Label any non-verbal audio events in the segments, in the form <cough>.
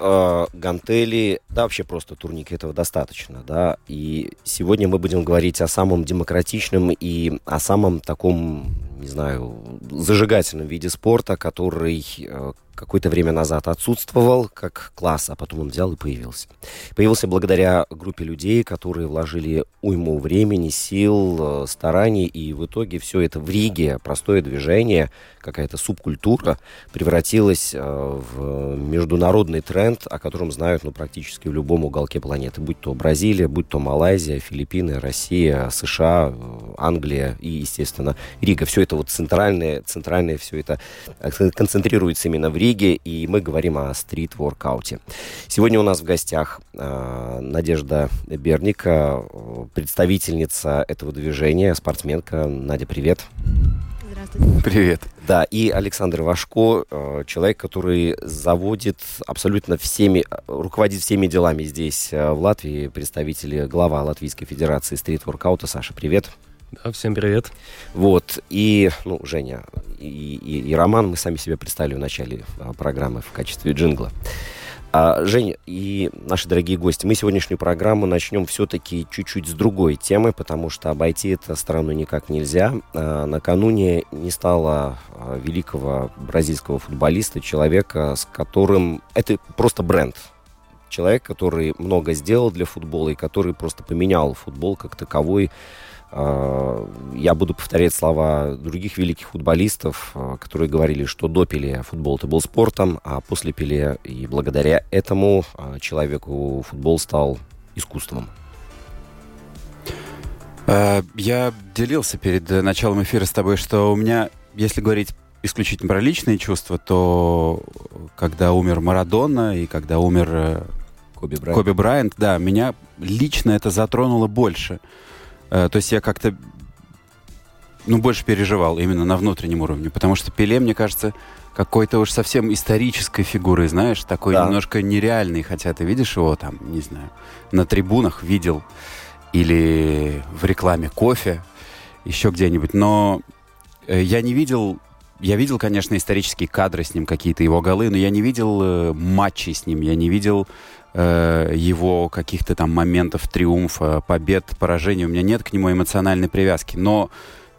Э, гантели, да, вообще просто турник этого достаточно, да. И сегодня мы будем говорить о самом демократичном и о самом таком, не знаю, зажигательном виде спорта, который э, какое-то время назад отсутствовал как класс, а потом он взял и появился. Появился благодаря группе людей, которые вложили уйму времени, сил, э, стараний, и в итоге все это в Риге, простое движение, какая-то субкультура, превратилось э, в международный тренд, о котором знают ну, практически в любом уголке планеты, будь то Бразилия, будь то Малайзия, Филиппины, Россия, США, э, Англия и, естественно, Рига. Все это вот центральное, центральное все это концентрируется именно в Риге, Риге, и мы говорим о стрит-воркауте. Сегодня у нас в гостях э, Надежда Берника, представительница этого движения, спортсменка. Надя, привет. Здравствуйте. Привет. Да, и Александр Вашко, э, человек, который заводит абсолютно всеми, руководит всеми делами здесь, э, в Латвии, представители, глава Латвийской Федерации стрит-воркаута. Саша, привет. Да, всем привет. Вот, и, ну, Женя и, и, и Роман мы сами себя представили в начале а, программы в качестве джингла. А, Женя и наши дорогие гости, мы сегодняшнюю программу начнем все-таки чуть-чуть с другой темы, потому что обойти эту страну никак нельзя. А, накануне не стало а, великого бразильского футболиста, человека, с которым... Это просто бренд, человек, который много сделал для футбола и который просто поменял футбол как таковой я буду повторять слова других великих футболистов, а, которые говорили, что до Пеле футбол это был спортом, а после Пеле и благодаря этому а, человеку футбол стал искусством. Я делился перед началом эфира с тобой, что у меня, если говорить исключительно про личные чувства, то когда умер Марадона и когда умер э, Коби Брайант, Коби Брайант да, меня лично это затронуло больше. Э, то есть я как-то ну, больше переживал именно на внутреннем уровне, потому что Пеле, мне кажется, какой-то уж совсем исторической фигурой, знаешь, такой да. немножко нереальный, хотя ты видишь его там, не знаю, на трибунах видел или в рекламе кофе, еще где-нибудь, но э, я не видел я видел, конечно, исторические кадры с ним, какие-то его голы, но я не видел э, матчей с ним, я не видел э, его каких-то там моментов триумфа, побед, поражений. У меня нет к нему эмоциональной привязки. Но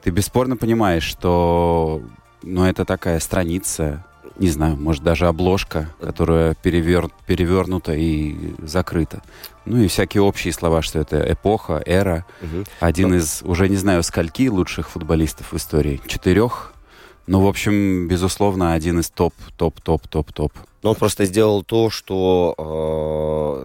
ты бесспорно понимаешь, что ну, это такая страница, не знаю, может даже обложка, которая перевер... перевернута и закрыта. Ну и всякие общие слова, что это эпоха, эра. Угу. Один Но... из, уже не знаю, скольки лучших футболистов в истории. Четырех. Ну, в общем, безусловно, один из топ, топ, топ, топ, топ. Но он просто сделал то, что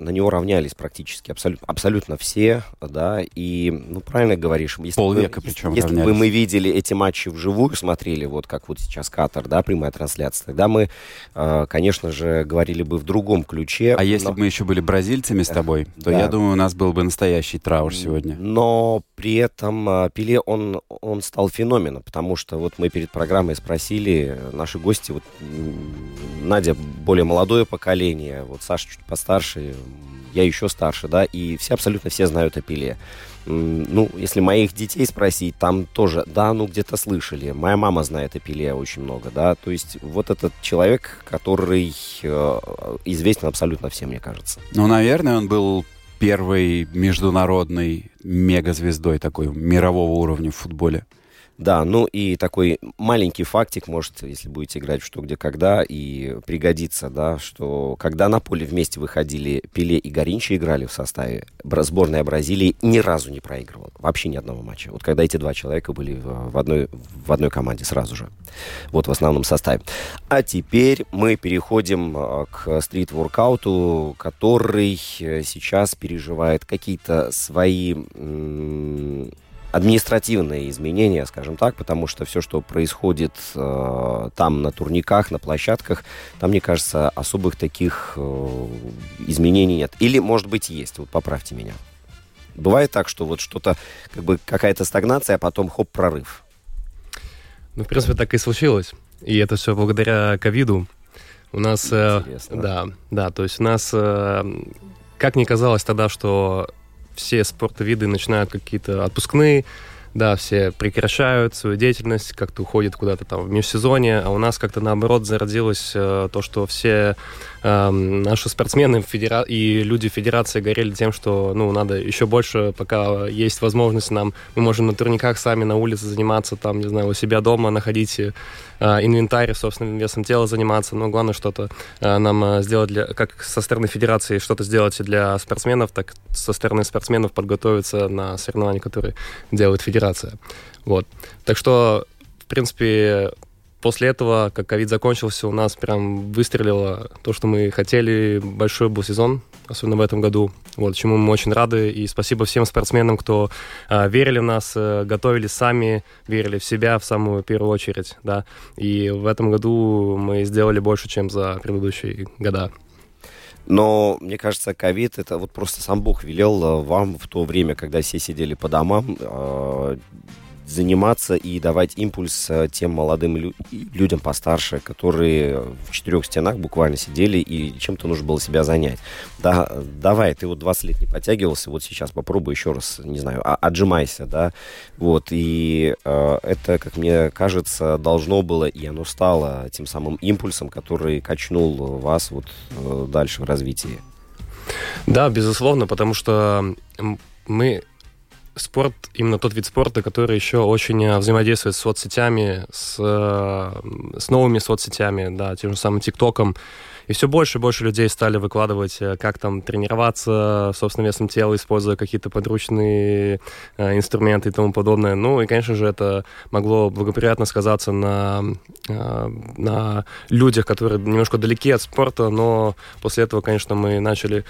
э, на него равнялись практически абсолютно, абсолютно все, да, и, ну, правильно говоришь. Если Полвека бы, причем Если бы мы видели эти матчи вживую, смотрели, вот как вот сейчас Катар, да, прямая трансляция, тогда мы, э, конечно же, говорили бы в другом ключе. А но... если бы мы еще были бразильцами с тобой, то да. я думаю, у нас был бы настоящий траур сегодня. Но при этом э, Пеле, он, он стал феноменом, потому что вот мы перед программой спросили, наши гости, вот Надя более молодое поколение, вот Саша чуть постарше, я еще старше, да, и все абсолютно все знают о Пеле. Ну, если моих детей спросить, там тоже, да, ну где-то слышали. Моя мама знает о Пеле очень много, да. То есть вот этот человек, который э, известен абсолютно всем, мне кажется. Ну, наверное, он был первой международной мегазвездой такой мирового уровня в футболе. Да, ну и такой маленький фактик, может, если будете играть в что, где, когда, и пригодится, да, что когда на поле вместе выходили Пеле и Горинчи играли в составе, сборная Бразилии ни разу не проигрывала. Вообще ни одного матча. Вот когда эти два человека были в одной, в одной команде сразу же. Вот в основном составе. А теперь мы переходим а, к стрит-воркауту, который э, сейчас переживает какие-то свои административные изменения, скажем так, потому что все, что происходит э, там на турниках, на площадках, там, мне кажется, особых таких э, изменений нет. Или, может быть, есть. Вот поправьте меня. Бывает так, что вот что-то, как бы какая-то стагнация, а потом хоп, прорыв. Ну, в принципе, так и случилось. И это все благодаря ковиду. У нас... Э, да, да, то есть у нас, э, как ни казалось тогда, что все спортовиды начинают какие-то отпускные, да, все прекращают свою деятельность, как-то уходят куда-то там в межсезонье, а у нас как-то наоборот зародилось э, то, что все э, наши спортсмены федера... и люди федерации горели тем, что, ну, надо еще больше, пока есть возможность нам, мы можем на турниках сами на улице заниматься, там, не знаю, у себя дома находить э, инвентарь собственным весом тела заниматься, но главное что-то э, нам э, сделать, для, как со стороны федерации что-то сделать для спортсменов, так со стороны спортсменов подготовиться на соревнования, которые делает федерация. Вот. Так что, в принципе, после этого, как ковид закончился, у нас прям выстрелило то, что мы хотели. Большой был сезон, особенно в этом году, вот, чему мы очень рады. И спасибо всем спортсменам, кто э, верили в нас, э, готовили сами, верили в себя в самую первую очередь, да. И в этом году мы сделали больше, чем за предыдущие года. Но, мне кажется, ковид, это вот просто сам Бог велел э, вам в то время, когда все сидели по домам, э, заниматься и давать импульс э, тем молодым лю- людям постарше, которые в четырех стенах буквально сидели и чем-то нужно было себя занять. Да, давай, ты вот 20 лет не подтягивался, вот сейчас попробуй еще раз, не знаю, а, отжимайся, да, вот, и э, это, как мне кажется, должно было, и оно стало тем самым импульсом, который качнул вас вот э, дальше в развитии. Да, безусловно, потому что мы спорт, именно тот вид спорта, который еще очень э, взаимодействует с соцсетями, с, э, с новыми соцсетями, да, тем же самым ТикТоком. И все больше и больше людей стали выкладывать, э, как там тренироваться собственным весом тела, используя какие-то подручные инструменты и тому подобное. Ну и, конечно же, это могло благоприятно сказаться на, на людях, которые немножко далеки от спорта, но после этого, конечно, мы начали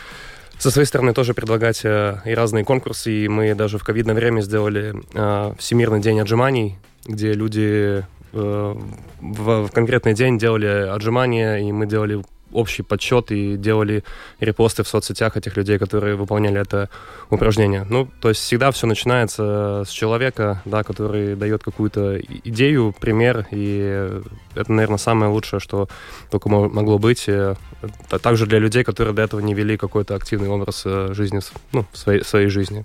со своей стороны тоже предлагать э, и разные конкурсы. И мы даже в ковидное время сделали э, Всемирный день отжиманий, где люди э, в, в конкретный день делали отжимания, и мы делали общий подсчет и делали репосты в соцсетях этих людей, которые выполняли это упражнение. Ну, то есть всегда все начинается с человека, да, который дает какую-то идею, пример, и это, наверное, самое лучшее, что только могло быть. А также для людей, которые до этого не вели какой-то активный образ э, жизни, ну, в своей, своей жизни.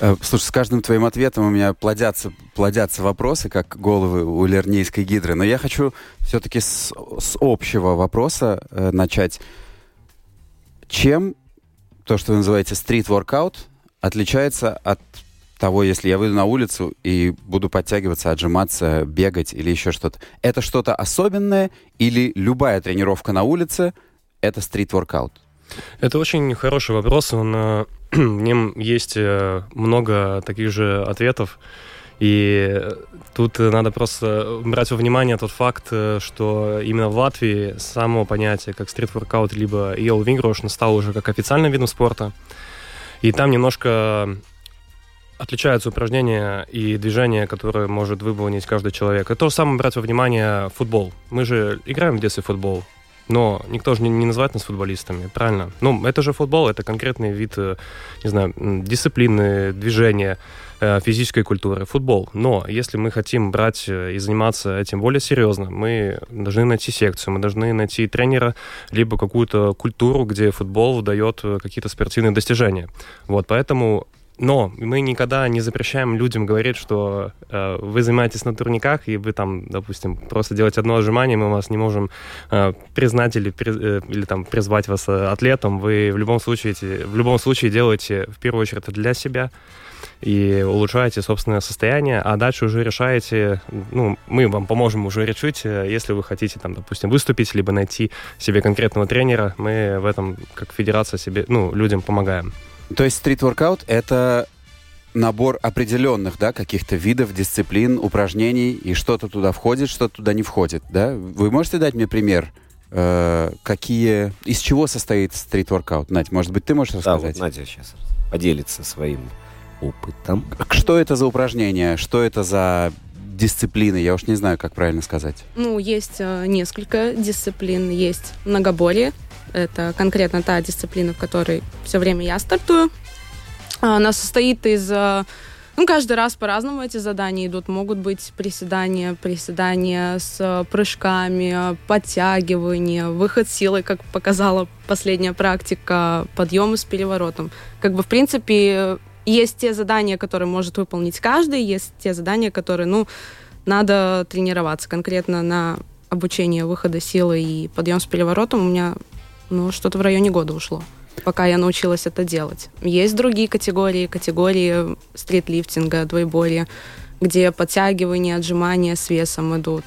Э, слушай, с каждым твоим ответом у меня плодятся, плодятся вопросы, как головы у лернейской гидры. Но я хочу все-таки с, с общего вопроса э, начать. Чем то, что вы называете стрит-воркаут, отличается от того, если я выйду на улицу и буду подтягиваться, отжиматься, бегать или еще что-то? Это что-то особенное или любая тренировка на улице — это стрит-воркаут? Это очень хороший вопрос. Он, э, в нем есть э, много таких же ответов. И тут надо просто брать во внимание тот факт, э, что именно в Латвии само понятие как стрит-воркаут либо ел вингрош стало уже как официальным видом спорта. И там немножко отличаются упражнения и движения, которые может выполнить каждый человек. И то же самое брать во внимание футбол. Мы же играем в детстве в футбол. Но никто же не, не называет нас футболистами, правильно? Ну, это же футбол, это конкретный вид, э, не знаю, дисциплины, движения, э, физической культуры, футбол. Но если мы хотим брать э, и заниматься этим более серьезно, мы должны найти секцию, мы должны найти тренера, либо какую-то культуру, где футбол дает какие-то спортивные достижения. Вот, поэтому но мы никогда не запрещаем людям говорить, что э, вы занимаетесь на турниках, и вы там, допустим, просто делаете одно отжимание, мы вас не можем э, признать или, при, э, или там призвать вас э, атлетом. Вы в любом случае, в любом случае делаете в первую очередь для себя и улучшаете собственное состояние, а дальше уже решаете, ну, мы вам поможем уже решить, э, если вы хотите, там, допустим, выступить, либо найти себе конкретного тренера, мы в этом, как федерация, себе, ну, людям помогаем. То есть стрит-воркаут — это набор определенных, да, каких-то видов, дисциплин, упражнений, и что-то туда входит, что-то туда не входит, да? Вы можете дать мне пример, э, какие, из чего состоит стрит-воркаут? Надь, может быть, ты можешь рассказать? Да, вот Надя сейчас поделится своим опытом. Что это за упражнение? Что это за дисциплины? Я уж не знаю, как правильно сказать. Ну, есть э, несколько дисциплин. Есть многоборье. Это конкретно та дисциплина, в которой все время я стартую. Она состоит из э, ну, каждый раз по-разному эти задания идут. Могут быть приседания, приседания с э, прыжками, подтягивания, выход силой, как показала последняя практика, подъемы с переворотом. Как бы, в принципе, есть те задания, которые может выполнить каждый, есть те задания, которые, ну, надо тренироваться. Конкретно на обучение выхода силы и подъем с переворотом у меня, ну, что-то в районе года ушло пока я научилась это делать. Есть другие категории, категории стритлифтинга, двоеборья, где подтягивания, отжимания с весом идут.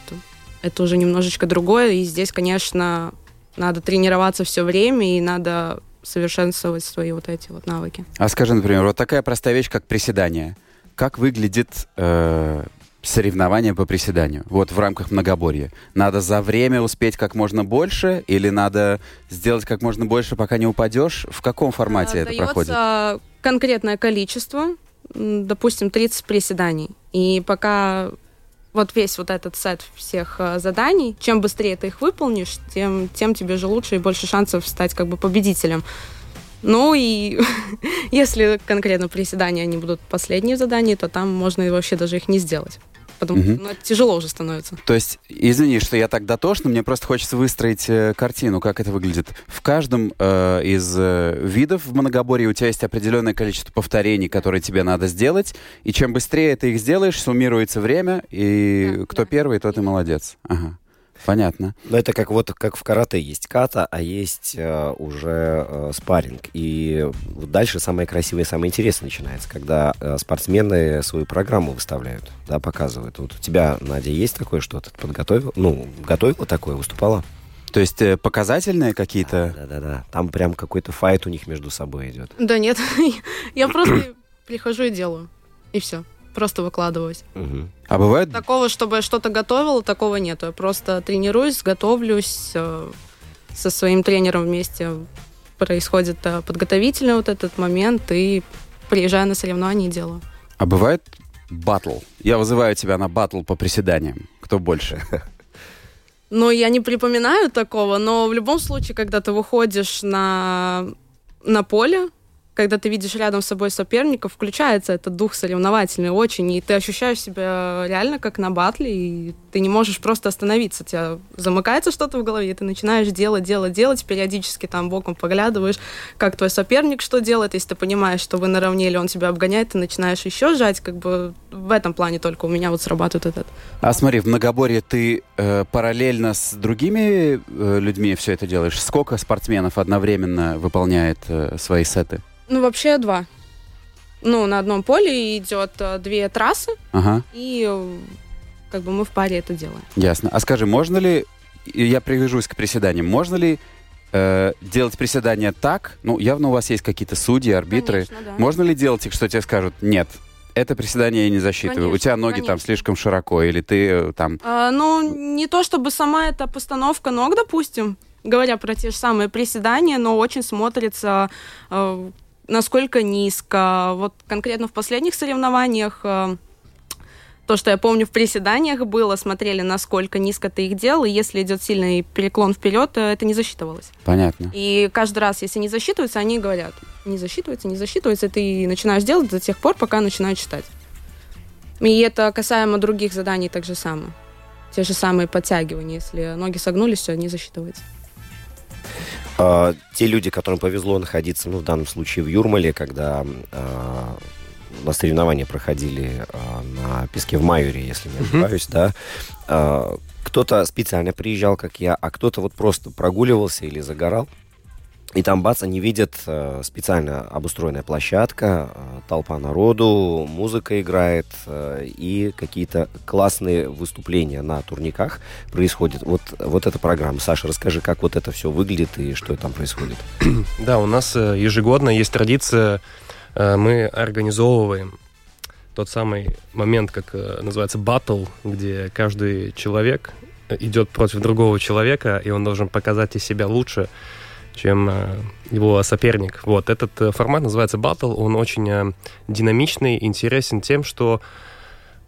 Это уже немножечко другое, и здесь, конечно, надо тренироваться все время, и надо совершенствовать свои вот эти вот навыки. А скажи, например, вот такая простая вещь, как приседание. Как выглядит э, соревнования по приседанию, вот в рамках многоборья? Надо за время успеть как можно больше или надо сделать как можно больше, пока не упадешь? В каком формате а, это проходит? конкретное количество, допустим, 30 приседаний. И пока вот весь вот этот сет всех э, заданий, чем быстрее ты их выполнишь, тем, тем тебе же лучше и больше шансов стать как бы победителем. Ну и <laughs> если конкретно приседания они будут последние задания, то там можно вообще даже их не сделать потому угу. ну, это тяжело уже становится. То есть, извини, что я так дотошно, мне просто хочется выстроить э, картину, как это выглядит. В каждом э, из э, видов в многоборье у тебя есть определенное количество повторений, которые тебе надо сделать, и чем быстрее ты их сделаешь, суммируется время, и да, кто да. первый, тот и молодец. Ага. Понятно. Но это как вот как в карате есть ката, а есть э, уже э, спарринг. И вот дальше самое красивое и самое интересное начинается, когда э, спортсмены свою программу выставляют, да, показывают. Вот у тебя, Надя, есть такое что-то? Подготовил? Ну, готовила такое, выступала? То есть э, показательные какие-то? Да, да, да. Там прям какой-то файт у них между собой идет. Да нет, <laughs> я просто <coughs> прихожу и делаю. И все просто выкладываюсь. Угу. А бывает? Такого, чтобы я что-то готовила, такого нету. Я просто тренируюсь, готовлюсь э, со своим тренером вместе. Происходит э, подготовительный вот этот момент, и приезжаю на соревнования и делаю. А бывает батл? Я вызываю тебя на батл по приседаниям. Кто больше? Ну, я не припоминаю такого, но в любом случае, когда ты выходишь на, на поле, когда ты видишь рядом с собой соперников, включается этот дух соревновательный очень, и ты ощущаешь себя реально как на батле, и ты не можешь просто остановиться. У тебя замыкается что-то в голове, и ты начинаешь делать, делать, делать, периодически там боком поглядываешь, как твой соперник что делает, если ты понимаешь, что вы наравне, или он тебя обгоняет, ты начинаешь еще жать, как бы в этом плане только у меня вот срабатывает этот. А смотри, в многоборье ты э, параллельно с другими э, людьми все это делаешь? Сколько спортсменов одновременно выполняет э, свои сеты? Ну, вообще два. Ну, на одном поле идет э, две трассы, ага. и э, как бы мы в паре это делаем. Ясно. А скажи, можно ли, я привяжусь к приседаниям, можно ли э, делать приседания так, ну, явно у вас есть какие-то судьи, арбитры, конечно, да. можно ли делать их, что тебе скажут, нет, это приседание я не засчитываю. Конечно, У тебя ноги конечно. там слишком широко, или ты э, там... А, ну, не то чтобы сама эта постановка ног, допустим, говоря про те же самые приседания, но очень смотрится э, насколько низко. Вот конкретно в последних соревнованиях э, то, что я помню в приседаниях было, смотрели, насколько низко ты их делал, и если идет сильный переклон вперед, э, это не засчитывалось. Понятно. И каждый раз, если не засчитывается, они говорят, не засчитывается, не засчитывается, ты начинаешь делать до тех пор, пока начинают читать. И это касаемо других заданий так же самое. Те же самые подтягивания, если ноги согнулись, все, не засчитывается. А, те люди, которым повезло находиться, ну, в данном случае в Юрмале, когда а, на соревнования проходили а, на песке в Майоре, если не ошибаюсь, да, кто-то специально приезжал, как я, а кто-то вот просто прогуливался или загорал, и там, бац, они видят э, специально обустроенная площадка, э, толпа народу, музыка играет, э, и какие-то классные выступления на турниках происходят. Вот, вот эта программа. Саша, расскажи, как вот это все выглядит и что там происходит. <clears throat> Да, у нас э, ежегодно есть традиция, э, мы организовываем тот самый момент, как э, называется, батл, где каждый человек идет против другого человека, и он должен показать из себя лучше, чем э, его соперник. Вот этот э, формат называется Battle, он очень э, динамичный, интересен тем, что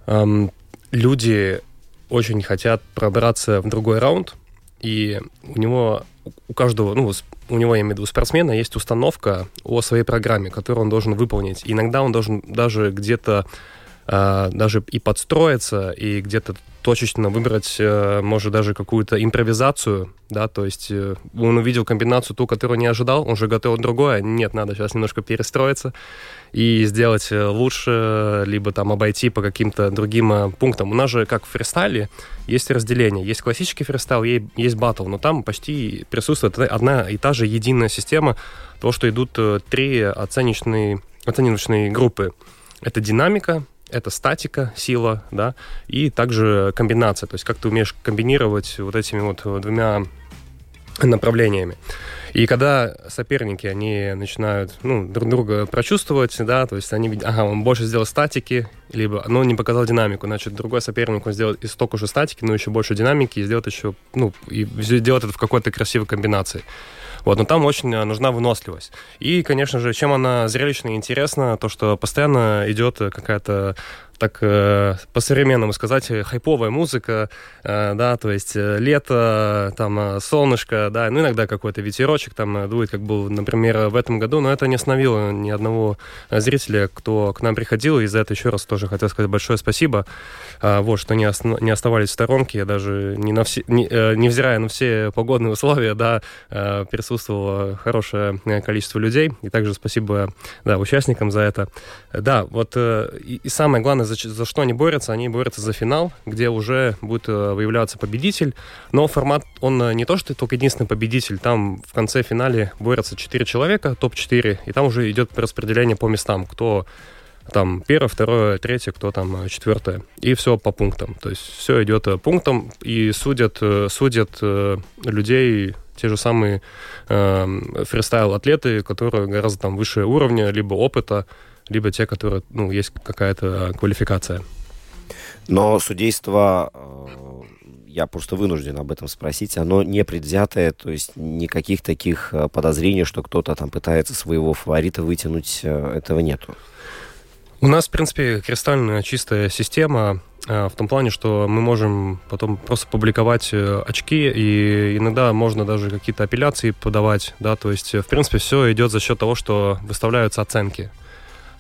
эм, люди очень хотят пробраться в другой раунд, и у него, у каждого, ну, у него, я имею в виду, спортсмена есть установка о своей программе, которую он должен выполнить. иногда он должен даже где-то даже и подстроиться, и где-то точечно выбрать, э, может, даже какую-то импровизацию, да, то есть э, он увидел комбинацию ту, которую не ожидал, он же готовил другое, нет, надо сейчас немножко перестроиться и сделать э, лучше, либо там обойти по каким-то другим пунктам. У нас же, как в фристайле, есть разделение. Есть классический фристайл, есть батл, но там почти присутствует одна и та же единая система того, что идут три оценочные, оценочные группы. Это динамика, это статика, сила, да, и также комбинация, то есть как ты умеешь комбинировать вот этими вот двумя направлениями. И когда соперники, они начинают ну, друг друга прочувствовать, да, то есть они видят, ага, он больше сделал статики, либо, но не показал динамику, значит, другой соперник, он сделает и столько же статики, но еще больше динамики, и сделает еще, ну, и сделает это в какой-то красивой комбинации. Вот, но там очень э, нужна выносливость. И, конечно же, чем она зрелищная и интересна, то, что постоянно идет какая-то так э, по-современному сказать, э, хайповая музыка, э, да, то есть лето, там, солнышко, да, ну, иногда какой-то ветерочек там дует, как был, например, в этом году, но это не остановило ни одного зрителя, кто к нам приходил, и за это еще раз тоже хотел сказать большое спасибо, вот, что не, осно- не оставались в сторонке, даже не на все, не, невзирая на все погодные условия, да, присутствовало хорошее количество людей, и также спасибо, да, участникам за это. Да, вот, и, и самое главное, за, за что они борются? Они борются за финал, где уже будет э, выявляться победитель. Но формат, он э, не то, что только единственный победитель. Там в конце финале борются 4 человека, топ-4, и там уже идет распределение по местам, кто там первое, второе, третье, кто там э, четвертое. И все по пунктам. То есть все идет пунктом, и судят, судят людей те же самые э, фристайл-атлеты, которые гораздо там выше уровня, либо опыта, либо те, которые, ну, есть какая-то квалификация. Но судейство, э, я просто вынужден об этом спросить, оно не предвзятое, то есть никаких таких э, подозрений, что кто-то там пытается своего фаворита вытянуть, э, этого нету. У нас, в принципе, кристально чистая система в том плане, что мы можем потом просто публиковать очки, и иногда можно даже какие-то апелляции подавать, да, то есть, в принципе, все идет за счет того, что выставляются оценки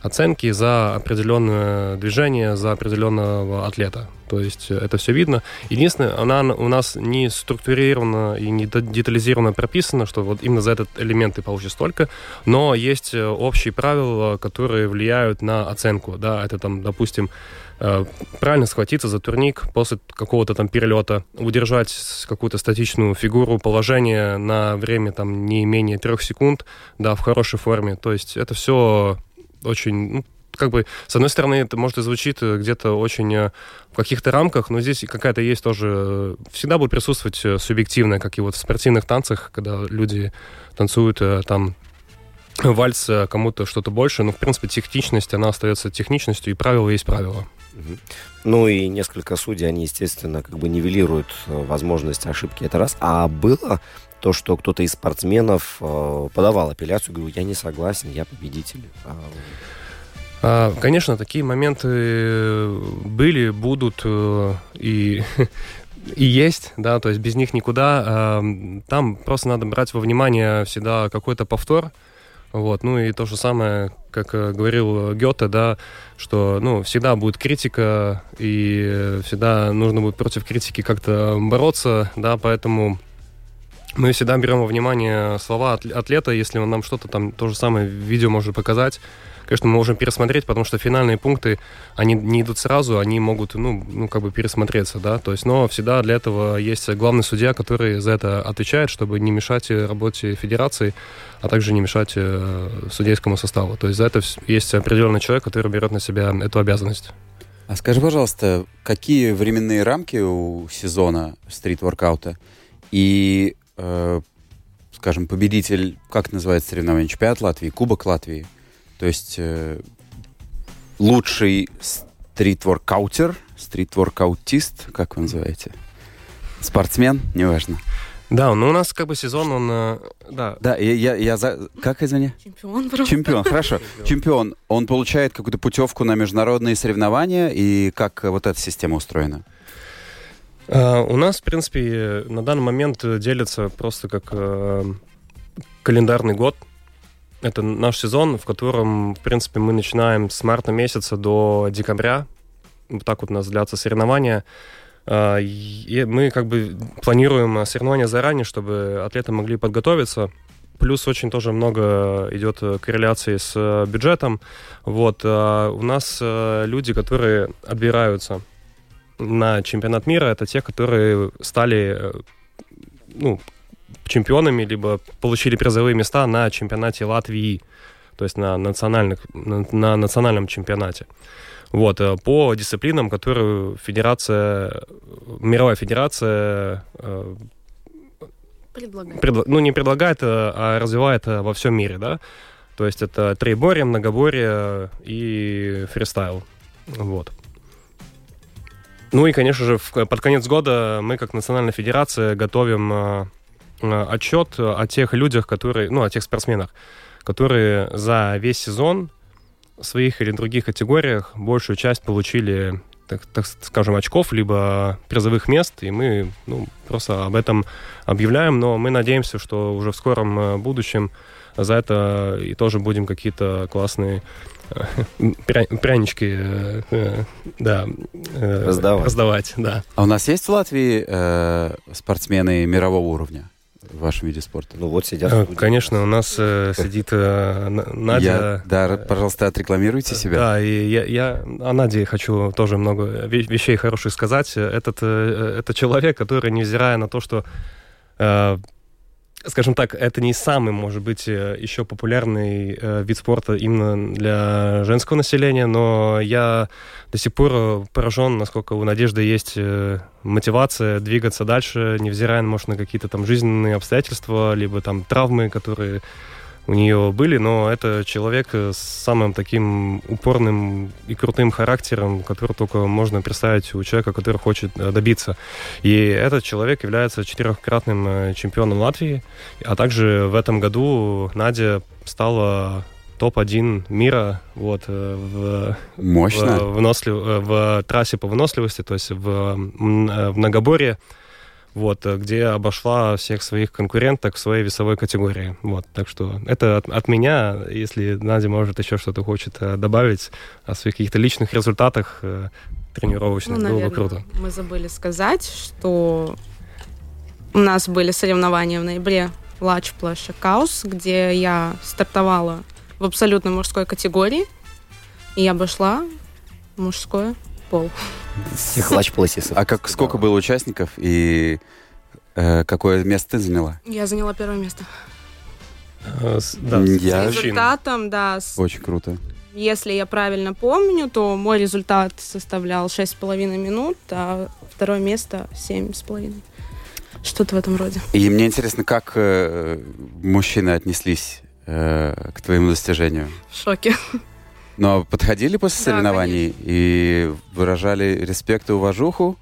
оценки за определенное движение, за определенного атлета. То есть это все видно. Единственное, она у нас не структурирована и не детализированно прописана, что вот именно за этот элемент ты получишь столько, но есть э, общие правила, которые влияют на оценку. Да, это там, допустим, э, правильно схватиться за турник после какого-то там перелета, удержать какую-то статичную фигуру, положение на время там не менее трех секунд, да, в хорошей форме. То есть это все очень, ну, как бы, с одной стороны, это может и звучит э, где-то очень э, в каких-то рамках, но здесь какая-то есть тоже... Э, всегда будет присутствовать субъективное, как и вот в спортивных танцах, когда люди танцуют там вальс кому-то что-то больше, но, в принципе, техничность, она остается техничностью, и правило есть правило. Ну и несколько судей, они, естественно, как бы нивелируют возможность ошибки. Это раз. А было то, что кто-то из спортсменов э, подавал апелляцию, говорил, я не согласен, я победитель. А, а, конечно, такие моменты были, будут э, и, <laughs> и есть, да, то есть без них никуда. А, там просто надо брать во внимание всегда какой-то повтор, вот, ну и то же самое, как э, говорил Гёте, да, что, ну, всегда будет критика, и всегда нужно будет против критики как-то бороться, да, поэтому мы всегда берем во внимание слова атлета, если он нам что-то там, то же самое видео может показать. Конечно, мы можем пересмотреть, потому что финальные пункты, они не идут сразу, они могут, ну, ну, как бы пересмотреться, да, то есть, но всегда для этого есть главный судья, который за это отвечает, чтобы не мешать работе федерации, а также не мешать э, судейскому составу. То есть за это есть определенный человек, который берет на себя эту обязанность. А скажи, пожалуйста, какие временные рамки у сезона стрит-воркаута? И э, скажем, победитель, как называется соревнование, чемпионат Латвии, Кубок Латвии. То есть э, лучший стрит-воркаутер, стрит-воркаутист, как вы называете? Спортсмен, неважно. Да, ну у нас как бы сезон, он... э, Да, Да, я, я, я за... Как, извини? Чемпион просто. Чемпион, хорошо. Чемпион, он получает какую-то путевку на международные соревнования, и как э, вот эта система устроена? А, У нас, в принципе, на данный момент делится просто как э, календарный год. Это наш сезон, в котором, в принципе, мы начинаем с марта месяца до декабря. Вот так вот у нас длятся соревнования. А, И мы как бы планируем соревнования заранее, чтобы атлеты могли подготовиться. Плюс очень тоже много идет корреляции с бюджетом. Вот. а У нас э, люди, которые отбираются на чемпионат мира, это те, которые стали э, ну, чемпионами, либо получили призовые места на чемпионате Латвии, то есть на, национальных, на, на национальном чемпионате. Вот, э, по дисциплинам, которые федерация, мировая федерация э, Предлагаю. предла- ну, не предлагает, а развивает во всем мире, да. То есть это троеборье, многоборье и фристайл. Вот. Ну и, конечно же, под конец года мы, как Национальная Федерация, готовим э, э, отчет о тех людях, которые, ну, о тех спортсменах, которые за весь сезон в своих или других категориях большую часть получили, так, так скажем, очков, либо призовых мест, и мы ну, просто об этом объявляем, но мы надеемся, что уже в скором э, будущем за это и тоже будем какие-то классные э, пря- прянички э, да, Раздавать. раздавать, да. А у нас есть в Латвии э, спортсмены мирового уровня в вашем виде спорта? Ну вот сидят. Э. Конечно, у нас э, сидит э, Надя. Я- да, э, пожалуйста, отрекламируйте себя. Да, и я, я о Наде хочу тоже много ве- вещей хороших сказать. Этот, э, это человек, который, невзирая на то, что, э, скажем так, это не самый, может быть, э, еще популярный э, вид спорта именно для женского населения, но я до сих пор э, поражен, насколько у Надежды есть э, мотивация двигаться дальше, невзирая, может, на какие-то там жизненные обстоятельства, либо там травмы, которые у нее были, но это человек с самым таким упорным и крутым характером, который только можно представить у человека, который хочет э, добиться. И этот человек является четырехкратным э, чемпионом Латвии, а также в этом году Надя стала топ-1 мира вот, э, в, Мощно. в, вынослив- э, в трассе по выносливости, то есть в, в многоборье, вот, э, где обошла всех своих конкуренток в своей весовой категории. Вот, так что это от, от меня, если Надя может еще что-то хочет э, добавить о своих каких-то личных результатах э, тренировочных, Ну, было бы наверное, круто. мы забыли сказать, что у нас были соревнования в ноябре Лач Плэша Каус, где я стартовала в абсолютно мужской категории, и я обошла мужской пол. Всех лач-пласисов. А как, сколько было участников и э, какое место ты заняла? Я заняла первое место. Э, с- да, с- Я- С результатом, да, с- Очень круто. если я правильно помню, то мой результат составлял 6,5 минут, а второе место 7,5. Что-то в этом роде. И мне интересно, как э, мужчины отнеслись э, к твоему достижению? В шоке. Но подходили после Да, соревнований и выражали респект и уважуху?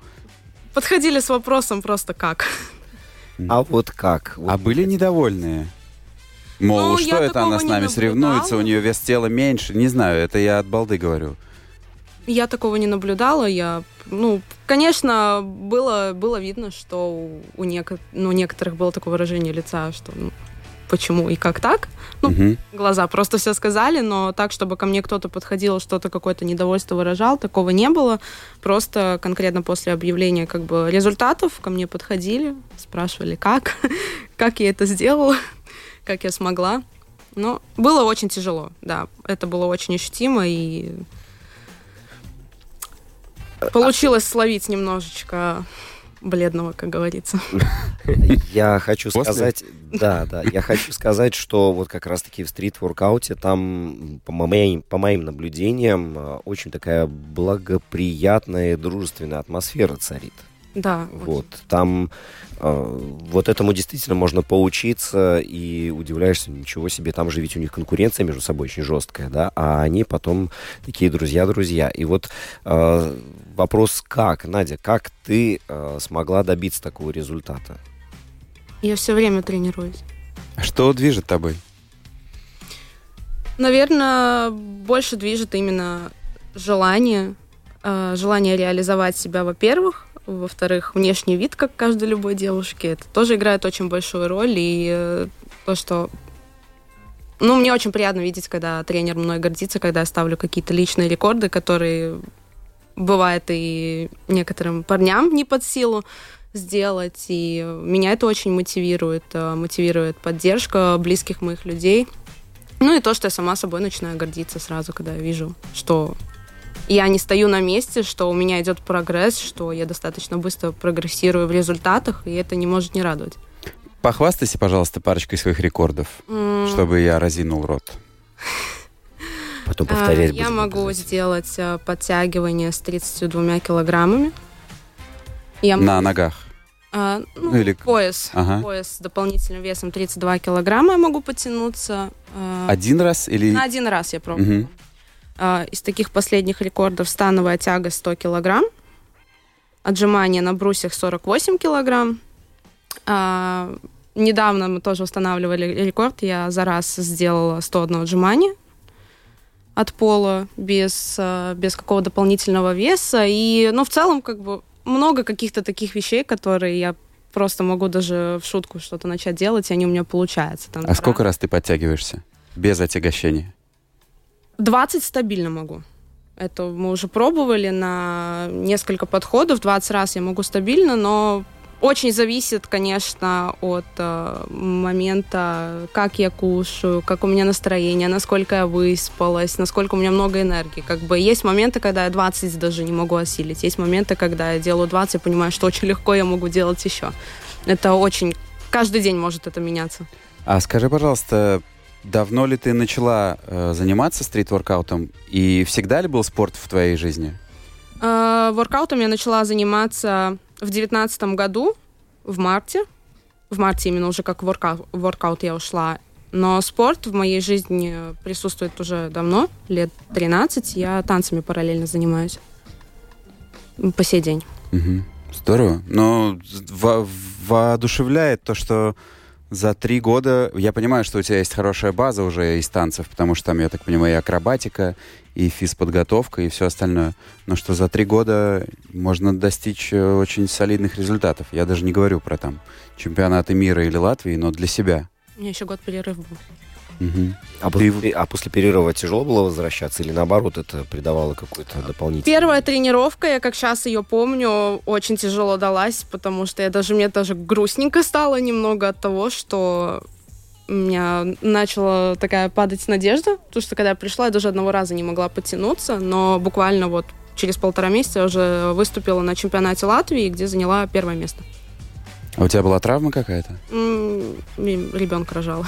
Подходили с вопросом просто как. А вот как? Вот А были недовольные? Мол, Ну, что это она с нами соревнуется, у нее вес тела меньше? Не знаю, это я от балды говорю. Я такого не наблюдала. Я, ну, конечно, было, было видно, что у, у неко- ну, некоторых было такое выражение лица, что ну, почему и как так. Ну, Мгм. Глаза просто все сказали, но так, чтобы ко мне кто-то подходил, что-то какое-то недовольство выражал, такого не было. Просто конкретно после объявления как бы результатов ко мне подходили, спрашивали, как, <laughs> как я это сделала, <laughs> как я смогла. Но было очень тяжело, да. Это было очень ощутимо, и получилось словить немножечко бледного, как говорится. Я хочу После? сказать, да, да, я хочу сказать, что вот как раз-таки в стрит-воркауте там, по моим, по моим наблюдениям, э, очень такая благоприятная и дружественная атмосфера царит. Да. Вот, там э, вот этому действительно можно поучиться и удивляешься, ничего себе, там же ведь у них конкуренция между собой очень жесткая, да, а они потом такие друзья-друзья. И вот э, вопрос как, Надя, как ты э, смогла добиться такого результата? Я все время тренируюсь. Что движет тобой? Наверное, больше движет именно желание, э, желание реализовать себя, во-первых, во-вторых, внешний вид, как каждой любой девушки, это тоже играет очень большую роль, и э, то, что ну, мне очень приятно видеть, когда тренер мной гордится, когда я ставлю какие-то личные рекорды, которые бывает и некоторым парням не под силу сделать. И меня это очень мотивирует. Э, мотивирует поддержка близких моих людей. Ну и то, что я сама собой начинаю гордиться сразу, когда я вижу, что я не стою на месте, что у меня идет прогресс, что я достаточно быстро прогрессирую в результатах, и это не может не радовать. Похвастайся, пожалуйста, парочкой своих рекордов, mm. чтобы я разинул рот. Потом повторять Я могу сделать э, подтягивание с 32 килограммами. Я на могу... ногах? А, ну, Или... Пояс. Ага. Пояс с дополнительным весом 32 килограмма я могу потянуться. Один раз или... На один раз я пробую. Угу. Из таких последних рекордов становая тяга 100 килограмм. Отжимания на брусьях 48 килограмм. А, недавно мы тоже устанавливали рекорд. Я за раз сделала 101 отжимание от пола без, а, без какого дополнительного веса. И, ну, в целом, как бы, много каких-то таких вещей, которые я просто могу даже в шутку что-то начать делать, и они у меня получаются. Там, а сколько раз ты подтягиваешься без отягощения? 20 стабильно могу. Это мы уже пробовали на несколько подходов. 20 раз я могу стабильно, но очень зависит, конечно, от э, момента, как я кушаю, как у меня настроение, насколько я выспалась, насколько у меня много энергии. Как бы есть моменты, когда я 20 даже не могу осилить. Есть моменты, когда я делаю 20 и понимаю, что очень легко я могу делать еще. Это очень... Каждый день может это меняться. А скажи, пожалуйста, давно ли ты начала э, заниматься стрит-воркаутом? И всегда ли был спорт в твоей жизни? Э, воркаутом я начала заниматься в девятнадцатом году, в марте, в марте именно уже как воркаут, воркаут я ушла, но спорт в моей жизни присутствует уже давно, лет 13. Я танцами параллельно занимаюсь по сей день. Угу. Здорово. Но во воодушевляет то, что за три года, я понимаю, что у тебя есть хорошая база уже из танцев, потому что там, я так понимаю, и акробатика, и физподготовка, и все остальное. Но что за три года можно достичь э, очень солидных результатов. Я даже не говорю про там чемпионаты мира или Латвии, но для себя. У меня еще год перерыв был. Угу. А, Ты... после, а после перерыва тяжело было возвращаться или наоборот это придавало какой-то дополнительный? Первая тренировка, я как сейчас ее помню, очень тяжело далась, потому что я даже мне даже грустненько стало немного от того, что у меня начала такая падать надежда, потому что когда я пришла, я даже одного раза не могла подтянуться, но буквально вот через полтора месяца я уже выступила на чемпионате Латвии, где заняла первое место. А у тебя была травма какая-то? Ребенка рожала.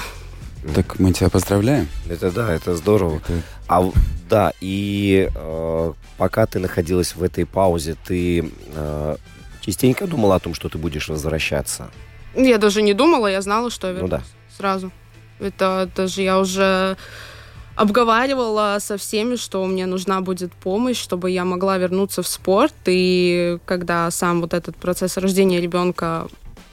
Так мы тебя поздравляем. Это да, это здорово. Это... А да, и э, пока ты находилась в этой паузе, ты э, частенько думала о том, что ты будешь возвращаться? Я даже не думала, я знала, что я вернусь. Ну да. Сразу. Это даже я уже обговаривала со всеми, что мне нужна будет помощь, чтобы я могла вернуться в спорт. И когда сам вот этот процесс рождения ребенка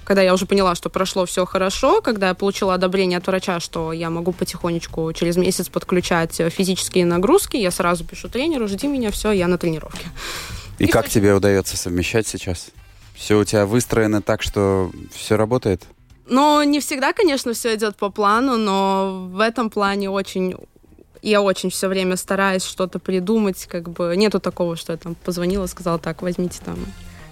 когда я уже поняла, что прошло все хорошо, когда я получила одобрение от врача, что я могу потихонечку через месяц подключать э, физические нагрузки, я сразу пишу тренеру, жди меня, все, я на тренировке. И, И как все... тебе удается совмещать сейчас? Все у тебя выстроено так, что все работает? Ну, не всегда, конечно, все идет по плану, но в этом плане очень я очень все время стараюсь что-то придумать, как бы нету такого, что я там позвонила, сказала, так, возьмите там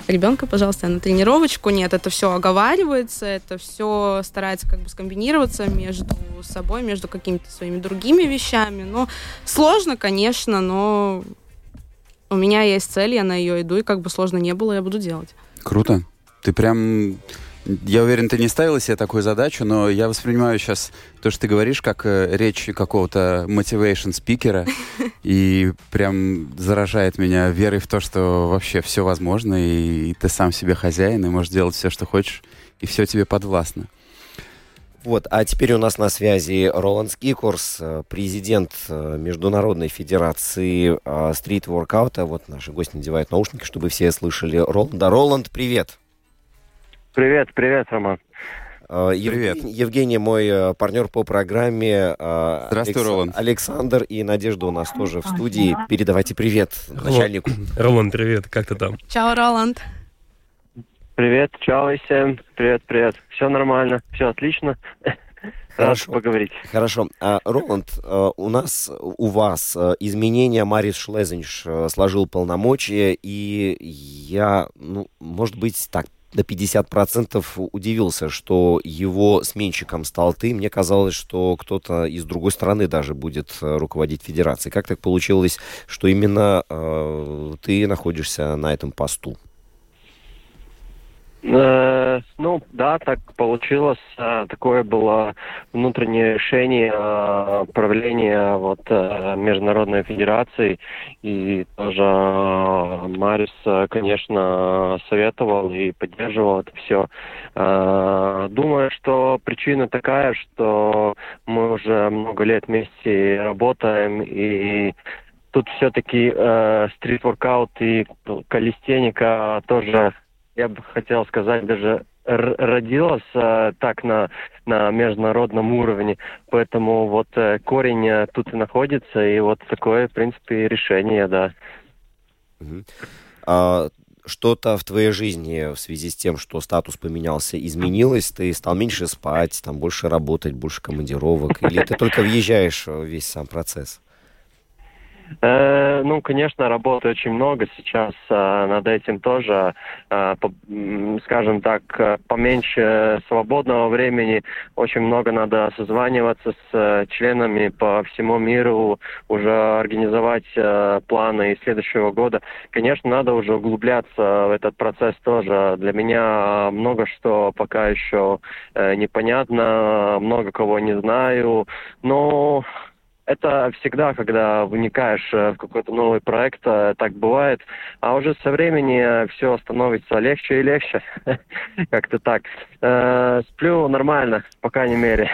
ребенка, пожалуйста, на тренировочку. Нет, это все оговаривается, это все старается как бы скомбинироваться между собой, между какими-то своими другими вещами. Ну, сложно, конечно, но у меня есть цель, я на ее иду, и как бы сложно не было, я буду делать. Круто. Ты прям я уверен, ты не ставила себе такую задачу, но я воспринимаю сейчас то, что ты говоришь, как э, речь какого-то motivation спикера, <laughs> и прям заражает меня верой в то, что вообще все возможно, и, и ты сам себе хозяин, и можешь делать все, что хочешь, и все тебе подвластно. Вот, а теперь у нас на связи Роланд Скикорс, э, президент э, Международной Федерации стрит-воркаута. Вот наши гости надевают наушники, чтобы все слышали Роланда. Роланд, привет! Привет, привет, Роман. Привет. Евгений, мой партнер по программе. Здравствуй, Алекс... Роланд. Александр и Надежда у нас тоже в студии. Передавайте привет начальнику. Роланд, привет, как ты там? Чао, Роланд. Привет, чао всем. Привет, привет. Все нормально, все отлично. <laughs> Хорошо. Рад поговорить. Хорошо. А, Роланд, а, у нас, у вас а, изменения Марис Шлезенш а, сложил полномочия, и я, ну, может быть, так, до 50% удивился, что его сменщиком стал ты. Мне казалось, что кто-то из другой страны даже будет руководить федерацией. Как так получилось, что именно э, ты находишься на этом посту? Э, ну, да, так получилось. Э, такое было внутреннее решение э, правления вот, Международной Федерации. И тоже Марис, конечно, советовал и поддерживал это все. Думаю, что причина такая, что мы уже много лет вместе работаем, и тут все-таки стрит-воркаут и калистеника тоже я бы хотел сказать, даже родилась э, так на, на международном уровне. Поэтому вот э, корень э, тут и находится, и вот такое, в принципе, решение, да. А, что-то в твоей жизни в связи с тем, что статус поменялся, изменилось? Ты стал меньше спать, там больше работать, больше командировок? Или ты только въезжаешь в весь сам процесс? Э, ну, конечно, работы очень много сейчас э, над этим тоже, э, скажем так, поменьше свободного времени. Очень много надо созваниваться с членами по всему миру, уже организовать планы следующего года. Конечно, надо уже углубляться в этот процесс тоже. Для меня много что пока еще непонятно, много кого не знаю, но это всегда, когда вникаешь э, в какой-то новый проект, э, так бывает. А уже со времени все становится легче и легче. <laughs> Как-то так. Э, сплю нормально, по крайней мере.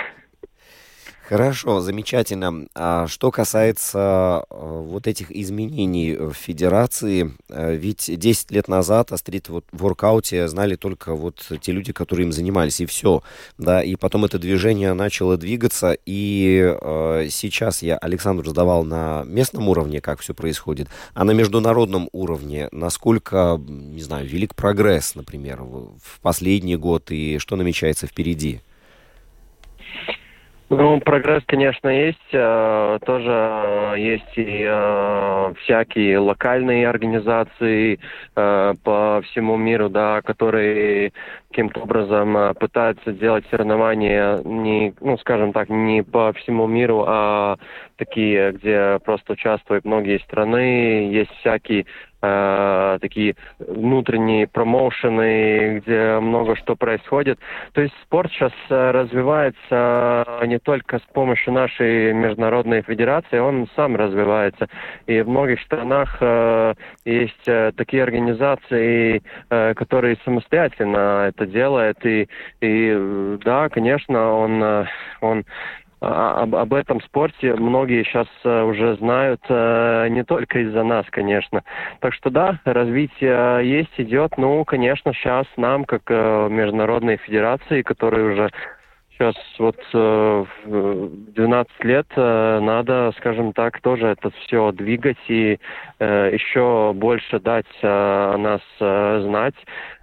Хорошо, замечательно. А что касается э, вот этих изменений в федерации, э, ведь 10 лет назад о стрит-воркауте знали только вот те люди, которые им занимались, и все. Да, и потом это движение начало двигаться, и э, сейчас я Александру задавал на местном уровне, как все происходит, а на международном уровне, насколько, не знаю, велик прогресс, например, в последний год, и что намечается впереди? Ну, прогресс, конечно, есть. Э, тоже есть и э, всякие локальные организации э, по всему миру, да, которые каким-то образом пытаются делать соревнования не, ну, скажем так, не по всему миру, а такие, где просто участвуют многие страны. Есть всякие э, такие внутренние промоушены, где много что происходит. То есть спорт сейчас э, развивается не только с помощью нашей международной федерации, он сам развивается. И в многих странах э, есть э, такие организации, э, которые самостоятельно это делают. И, и да, конечно, он, э, он а, об, об этом спорте многие сейчас э, уже знают, э, не только из-за нас, конечно. Так что да, развитие есть, идет. Ну, конечно, сейчас нам, как международной федерации, которые уже сейчас вот 12 лет надо, скажем так, тоже это все двигать и еще больше дать о нас знать.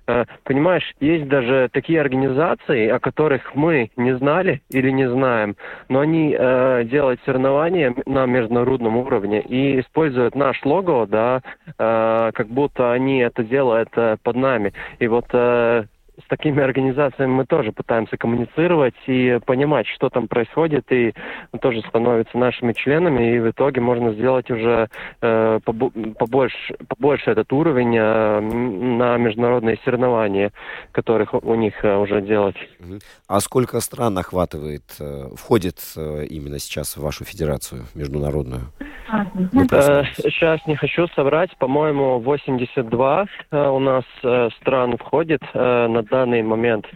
Э, понимаешь, есть даже такие организации, о которых мы не знали или не знаем, но они э, делают соревнования на международном уровне и используют наш лого, да, э, как будто они это делают э, под нами. И вот э, с такими организациями мы тоже пытаемся коммуницировать и понимать, что там происходит, и тоже становятся нашими членами, и в итоге можно сделать уже э, побольше, побольше этот уровень э, на международные соревнования, которых у них э, уже делать. А сколько стран охватывает, э, входит э, именно сейчас в вашу федерацию международную? Ну, э, сейчас не хочу соврать, по-моему, 82 э, у нас э, стран входит э, на данный момент.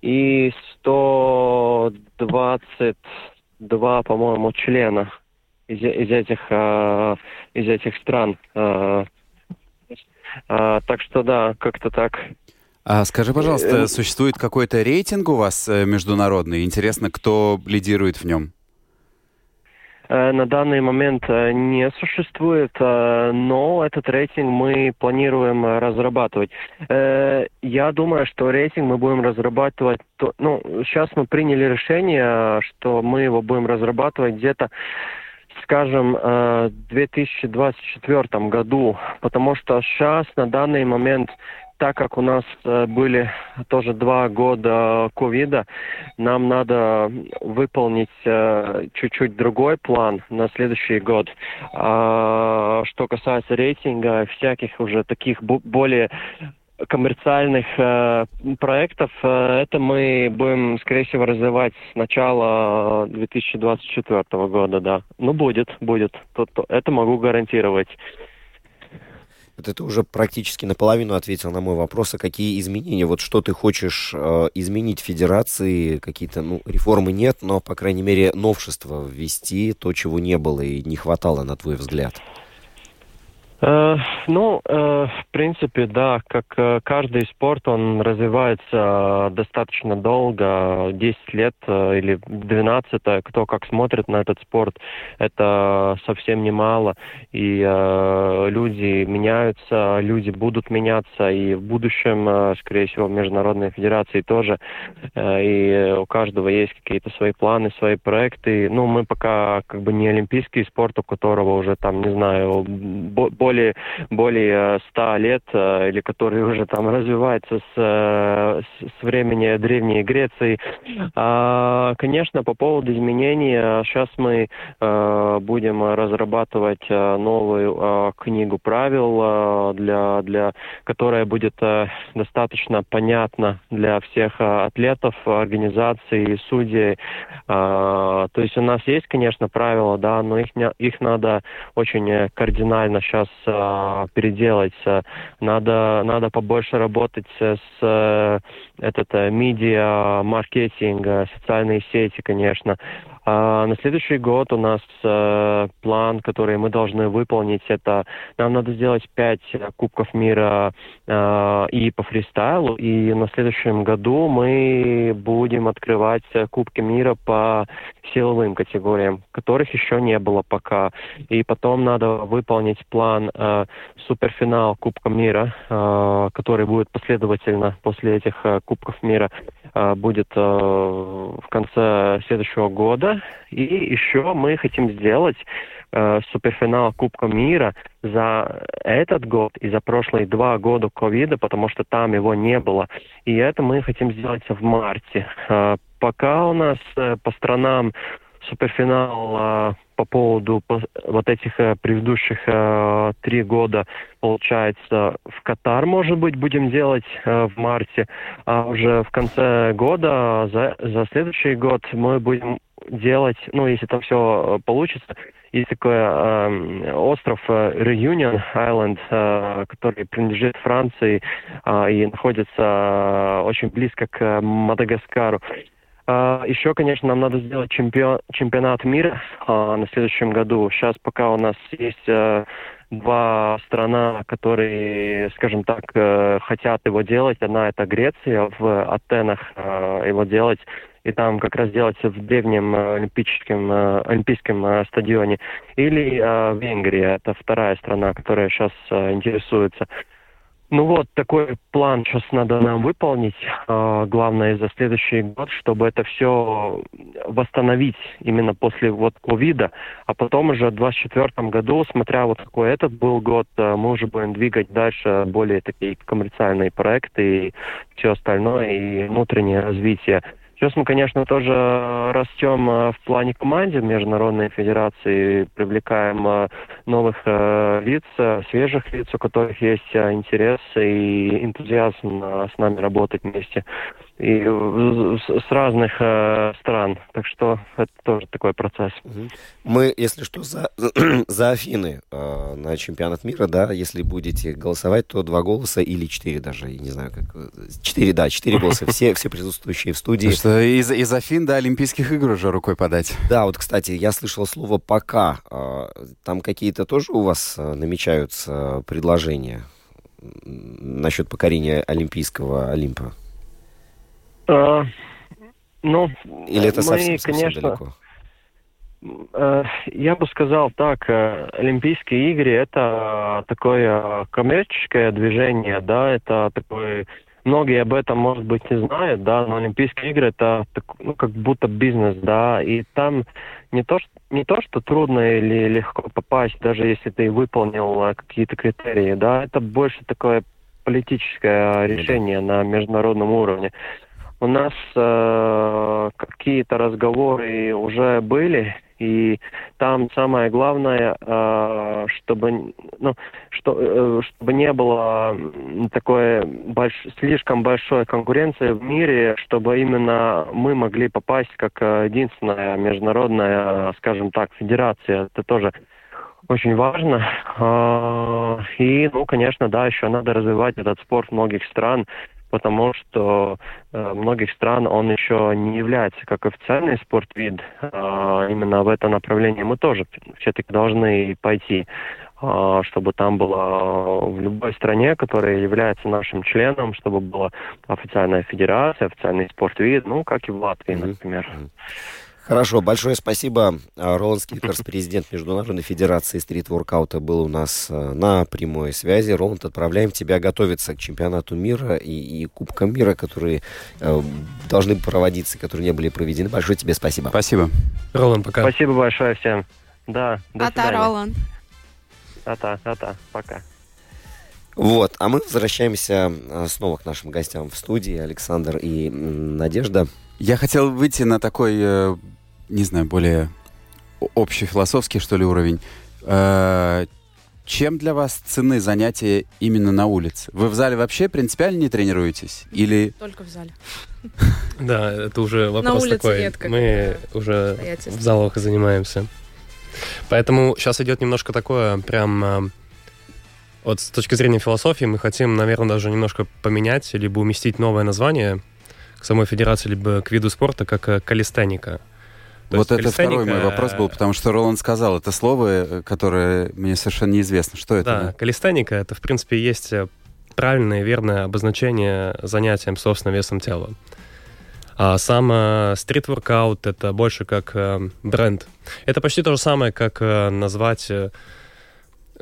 И 122, по-моему, члена из, из, этих, э, из этих стран. Э, э, так что да, как-то так. А скажи, пожалуйста, существует какой-то рейтинг у вас международный? Интересно, кто лидирует в нем? На данный момент не существует, но этот рейтинг мы планируем разрабатывать. Я думаю, что рейтинг мы будем разрабатывать... Ну, сейчас мы приняли решение, что мы его будем разрабатывать где-то скажем, в 2024 году, потому что сейчас на данный момент так как у нас э, были тоже два года ковида, нам надо выполнить э, чуть-чуть другой план на следующий год. А, что касается рейтинга, всяких уже таких более коммерциальных э, проектов, э, это мы будем, скорее всего, развивать с начала 2024 года, да. Ну, будет, будет. То, то, это могу гарантировать. Вот это уже практически наполовину ответил на мой вопрос, а какие изменения? Вот что ты хочешь э, изменить в федерации? Какие-то, ну, реформы нет, но, по крайней мере, новшества ввести, то, чего не было и не хватало, на твой взгляд. Э, ну, э, в принципе, да, как э, каждый спорт, он развивается достаточно долго, 10 лет или 12, кто как смотрит на этот спорт, это совсем немало. И люди меняются, люди будут меняться, и в будущем, скорее всего, в Международной Федерации тоже. И у каждого есть какие-то свои планы, свои проекты. Ну, мы пока как бы не олимпийский спорт, у которого уже там, не знаю, более более, более 100 лет, э, или который уже там развивается с, э, с времени Древней Греции. А, конечно, по поводу изменений, сейчас мы э, будем разрабатывать новую книгу правил, для, для, которая будет достаточно понятна для всех атлетов, организаций, судей. А, то есть у нас есть, конечно, правила, да, но их, их надо очень кардинально сейчас э, переделать. Надо, надо побольше работать с э, э, медиа, маркетинг, э, социальные сети, конечно. А на следующий год у нас э, план, который мы должны выполнить, это нам надо сделать пять Кубков мира э, и по фристайлу, и на следующем году мы будем открывать Кубки мира по силовым категориям, которых еще не было пока. И потом надо выполнить план э, суперфинал Кубка мира, э, который будет последовательно после этих э, Кубков мира, э, будет э, в конце следующего года и еще мы хотим сделать э, суперфинал Кубка мира за этот год и за прошлые два года ковида, потому что там его не было. И это мы хотим сделать в марте. Э, пока у нас э, по странам суперфинал э, по поводу по, вот этих э, предыдущих э, три года, получается, в Катар, может быть, будем делать э, в марте, а уже в конце года, за, за следующий год мы будем делать, ну, если там все э, получится, есть такой э, остров э, Reunion Island, э, который принадлежит Франции э, и находится э, очень близко к Мадагаскару. Uh, еще, конечно, нам надо сделать чемпион, чемпионат мира uh, на следующем году. Сейчас пока у нас есть uh, два страна, которые, скажем так, хотят его делать. Одна это Греция, в Атенах его делать и там как раз делать в древнем олимпийском, олимпийском стадионе. Или Венгрия, это вторая страна, которая сейчас интересуется. Ну вот, такой план сейчас надо нам выполнить, главное, за следующий год, чтобы это все восстановить именно после вот ковида, а потом уже в 2024 году, смотря вот какой этот был год, мы уже будем двигать дальше более такие коммерциальные проекты и все остальное, и внутреннее развитие. Сейчас мы, конечно, тоже растем э, в плане команды Международной Федерации, привлекаем э, новых э, лиц, свежих лиц, у которых есть интерес и энтузиазм с нами работать вместе и с разных э, стран. Так что это тоже такой процесс. Мы, если что, за, <clears throat> за Афины э, на чемпионат мира, да, если будете голосовать, то два голоса или четыре даже, я не знаю, как... Четыре, да, четыре голоса, все, все присутствующие в студии. Что из, из Афин до Олимпийских игр уже рукой подать. Да, вот, кстати, я слышал слово «пока». Э, там какие-то тоже у вас э, намечаются предложения? насчет покорения Олимпийского Олимпа? А, ну, Или это совсем, совсем конечно, далеко? Э, я бы сказал так, э, Олимпийские игры это такое коммерческое движение, да, это такой многие об этом, может быть, не знают, да, но Олимпийские игры это ну, как будто бизнес, да, и там не то, что, не то, что трудно или легко попасть, даже если ты выполнил э, какие-то критерии, да, это больше такое политическое решение на международном уровне. У нас э, какие-то разговоры уже были, и там самое главное, э, чтобы, ну, что, э, чтобы не было такой больш, слишком большой конкуренции в мире, чтобы именно мы могли попасть как единственная международная, скажем так, федерация. Это тоже очень важно. Э, и, ну, конечно, да, еще надо развивать этот спорт многих стран потому что э, многих стран он еще не является как официальный спортвид. Э, именно в это направление мы тоже все-таки должны пойти, э, чтобы там было в любой стране, которая является нашим членом, чтобы была официальная федерация, официальный спортвид, ну, как и в Латвии, mm-hmm. например. Хорошо, большое спасибо. А, Роланд Скилькерс, <laughs> президент Международной Федерации стрит-воркаута, был у нас а, на прямой связи. Роланд, отправляем тебя готовиться к чемпионату мира и, и Кубкам мира, которые э, должны проводиться, которые не были проведены. Большое тебе спасибо. Спасибо. Роланд, пока. Спасибо большое всем. Да, до Ата, Роланд. Ата, ата, пока. Вот, а мы возвращаемся снова к нашим гостям в студии, Александр и Надежда. Я хотел выйти на такой, э, не знаю, более общий философский, что ли, уровень. Э, чем для вас цены занятия именно на улице? Вы в зале вообще принципиально не тренируетесь? Или... Только в зале. Да, это уже вопрос такой. Мы уже в залах занимаемся. Поэтому сейчас идет немножко такое прям э, вот с точки зрения философии мы хотим, наверное, даже немножко поменять, либо уместить новое название к самой федерации, либо к виду спорта, как э, калистеника. То вот это второй мой вопрос был, потому что Роланд сказал это слово, э, которое мне совершенно неизвестно. Что это? Да, калистеника — это, в принципе, есть э, правильное и верное обозначение занятием собственным весом тела. А сам стрит-воркаут — это больше как бренд. Это почти то же самое, как назвать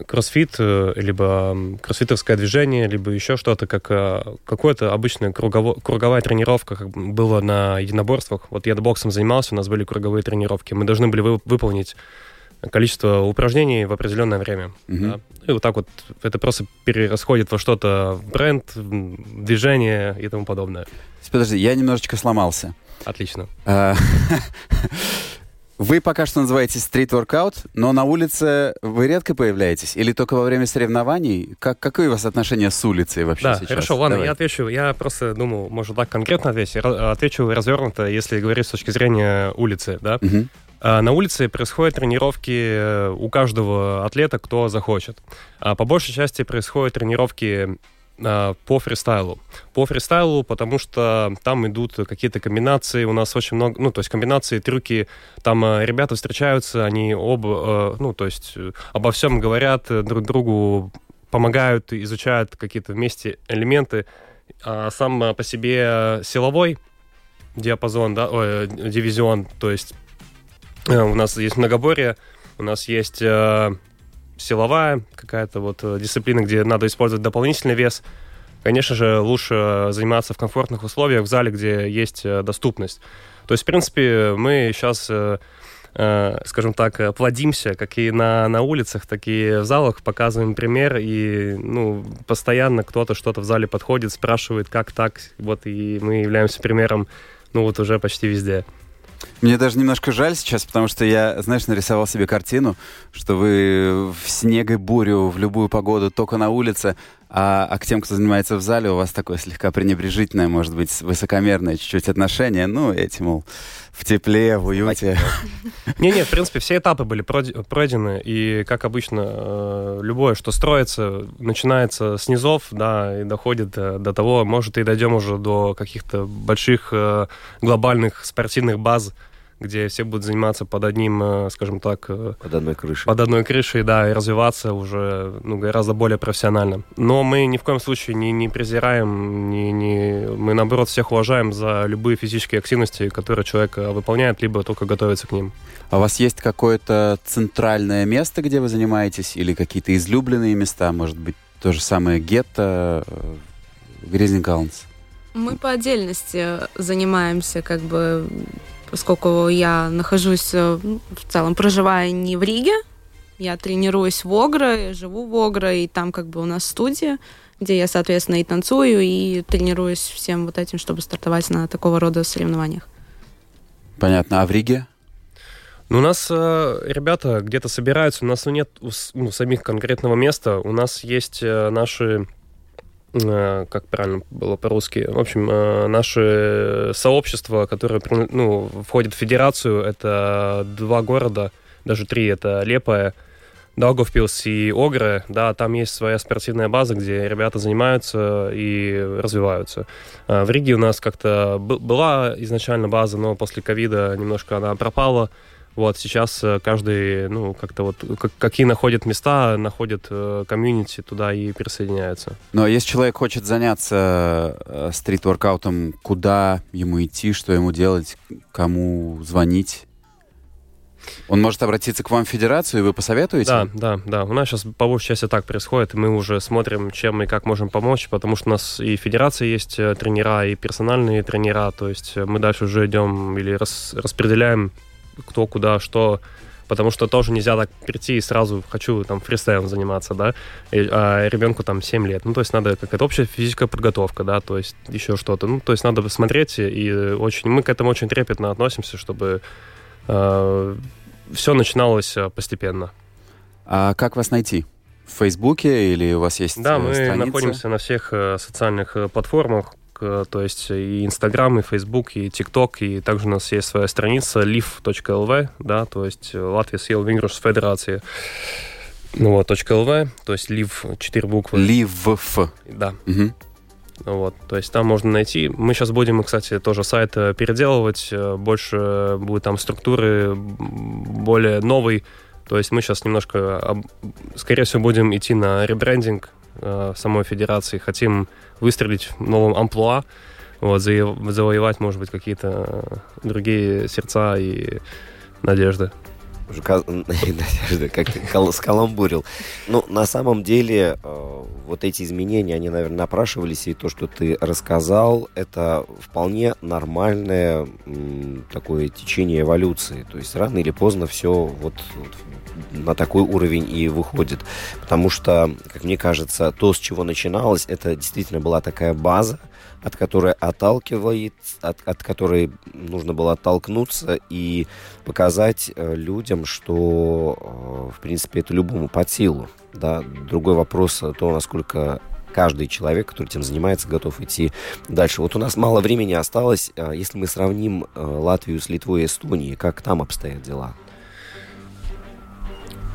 кроссфит, э, либо кроссфитовское движение, либо еще что-то, как э, какое-то обычная кругово, круговая тренировка, как было на единоборствах. Вот я боксом занимался, у нас были круговые тренировки. Мы должны были вы, выполнить количество упражнений в определенное время. Mm-hmm. Да? И вот так вот это просто перерасходит во что-то бренд, движение и тому подобное. Подожди, я немножечко сломался. Отлично. <laughs> Вы пока что называетесь стрит-воркаут, но на улице вы редко появляетесь? Или только во время соревнований? Как, какое у вас отношение с улицей вообще да, сейчас? хорошо, ладно, Давай. я отвечу. Я просто думал, может, так конкретно ответить. Отвечу развернуто, если говорить с точки зрения улицы, да? Угу. На улице происходят тренировки э, у каждого атлета, кто захочет. А по большей части происходят тренировки по фристайлу. По фристайлу, потому что там идут какие-то комбинации, у нас очень много, ну, то есть комбинации, трюки, там э, ребята встречаются, они оба, э, ну, то есть э, обо всем говорят, друг другу помогают, изучают какие-то вместе элементы. А сам по себе силовой диапазон, да, ой, дивизион, то есть у нас есть многоборье, у нас есть силовая какая-то вот э, дисциплина, где надо использовать дополнительный вес, конечно же, лучше заниматься в комфортных условиях в зале, где есть э, доступность. То есть, в принципе, мы сейчас, э, скажем так, плодимся, как и на, на улицах, так и в залах, показываем пример, и ну, постоянно кто-то что-то в зале подходит, спрашивает, как так, вот, и мы являемся примером, ну, вот уже почти везде. Мне даже немножко жаль сейчас, потому что я, знаешь, нарисовал себе картину, что вы в снег и бурю, в любую погоду, только на улице, а, а к тем, кто занимается в зале, у вас такое слегка пренебрежительное, может быть, высокомерное чуть-чуть отношение. Ну, эти, мол, в тепле, в уюте. <laughs> Не-не, в принципе, все этапы были пройдены, и, как обычно, э, любое, что строится, начинается с низов, да, и доходит э, до того, может, и дойдем уже до каких-то больших э, глобальных спортивных баз, где все будут заниматься под одним, э, скажем так... Э, под одной крышей. Под одной крышей, да, и развиваться уже ну, гораздо более профессионально. Но мы ни в коем случае не, не презираем, не, не... мы, наоборот, всех уважаем за любые физические активности, которые человек э, выполняет, либо только готовится к ним. А у вас есть какое-то центральное место, где вы занимаетесь, или какие-то излюбленные места, может быть, то же самое гетто, Гризенкаунс? Мы по отдельности занимаемся, как бы, поскольку я нахожусь э, в целом, проживая не в Риге, я тренируюсь в Огро, живу в Огро, и там как бы у нас студия, где я, соответственно, и танцую, и тренируюсь всем вот этим, чтобы стартовать на такого рода соревнованиях. Понятно. А в Риге? Ну, у нас э, ребята где-то собираются, у нас нет ну, самих конкретного места, у нас есть э, наши как правильно было по-русски, в общем, э, наше сообщество, которое ну, входит в федерацию, это два города, даже три, это Лепая, Даугавпилс и Огры, да, там есть своя спортивная база, где ребята занимаются и развиваются. Э, в Риге у нас как-то была изначально база, но после ковида немножко она пропала, вот сейчас э, каждый, ну, как-то вот, как, какие находят места, находят э, комьюнити, туда и присоединяются. Но если человек хочет заняться э, стрит-воркаутом, куда ему идти, что ему делать, кому звонить? Он может обратиться к вам в федерацию, и вы посоветуете? Да, да, да. У нас сейчас по большей части так происходит, и мы уже смотрим, чем и как можем помочь, потому что у нас и федерация есть тренера, и персональные тренера, то есть мы дальше уже идем или рас, распределяем кто куда что потому что тоже нельзя так прийти и сразу хочу там фристайлом заниматься, да, и, а ребенку там 7 лет. Ну, то есть надо какая-то общая физическая подготовка, да, то есть еще что-то. Ну, то есть надо посмотреть, и очень, мы к этому очень трепетно относимся, чтобы э, все начиналось э, постепенно. А как вас найти? В Фейсбуке или у вас есть Да, мы страница? находимся на всех э, социальных платформах, Э, то есть и Инстаграм, и Фейсбук, и ТикТок, и также у нас есть своя страница liv.lv, да, то есть Латвия съел Венгрус Федерации. Ну вот, .lv, то есть лив, четыре буквы. Liv. Да. Угу. Вот, то есть там можно найти. Мы сейчас будем, кстати, тоже сайт э, переделывать, э, больше будет там структуры, более новый. То есть мы сейчас немножко, скорее всего, будем идти на ребрендинг самой федерации. Хотим выстрелить в новом амплуа, вот, завоевать, может быть, какие-то другие сердца и надежды. <laughs> Надежда, как ты скаламбурил. Ну, на самом деле, э, вот эти изменения, они, наверное, напрашивались, и то, что ты рассказал, это вполне нормальное такое течение эволюции. То есть рано или поздно все вот на такой уровень и выходит. Потому что, как мне кажется, то, с чего начиналось, это действительно была такая база, от которой отталкивает, от, от которой нужно было оттолкнуться и показать э, людям, что, э, в принципе, это любому под силу. Да? Другой вопрос то, насколько каждый человек, который этим занимается, готов идти дальше. Вот у нас мало времени осталось. Э, если мы сравним Латвию с Литвой и Эстонией, как там обстоят дела?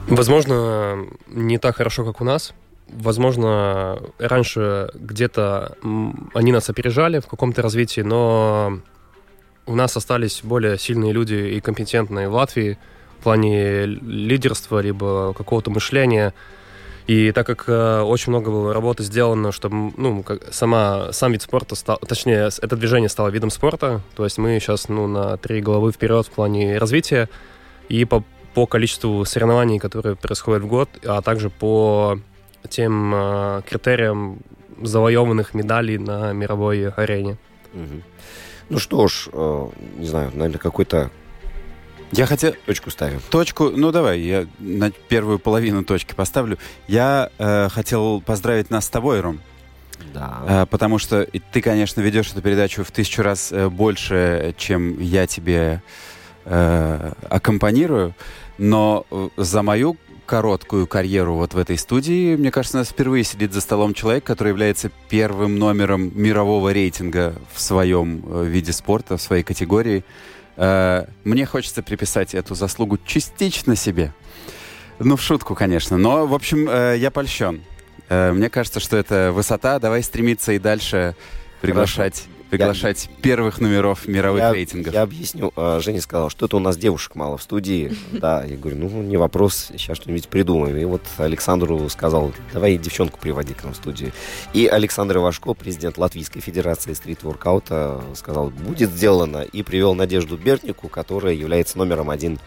Возможно, не так хорошо, как у нас. Возможно, раньше где-то они нас опережали в каком-то развитии, но у нас остались более сильные люди и компетентные в Латвии в плане лидерства, либо какого-то мышления. И так как э, очень много было работы сделано, чтобы ну, как, сама, сам вид спорта стал, точнее, это движение стало видом спорта, то есть мы сейчас ну, на три головы вперед в плане развития, и по по количеству соревнований, которые происходят в год, а также по тем э, критериям завоеванных медалей на мировой арене. Угу. Ну что ж, э, не знаю, наверное, какой-то я хотел... Точку ставим. Точку, ну давай, я на первую половину точки поставлю. Я э, хотел поздравить нас с тобой, Ром. Да. Э, потому что ты, конечно, ведешь эту передачу в тысячу раз э, больше, чем я тебе э, аккомпанирую. Но э, за мою короткую карьеру вот в этой студии, мне кажется, у нас впервые сидит за столом человек, который является первым номером мирового рейтинга в своем э, виде спорта, в своей категории. Э, мне хочется приписать эту заслугу частично себе. Ну, в шутку, конечно. Но, в общем, я польщен. Мне кажется, что это высота. Давай стремиться и дальше приглашать. Приглашать первых номеров мировых я, рейтингов. Я объясню. А, Женя сказал, что это у нас девушек мало в студии. <laughs> Да, я говорю, ну, не вопрос, сейчас что-нибудь придумаем. И вот Александру сказал, давай девчонку приводи к нам в студию. И Александр Ивашко, президент Латвийской Федерации стрит-воркаута, сказал, будет сделано. И привел Надежду Бертнику, которая является номером один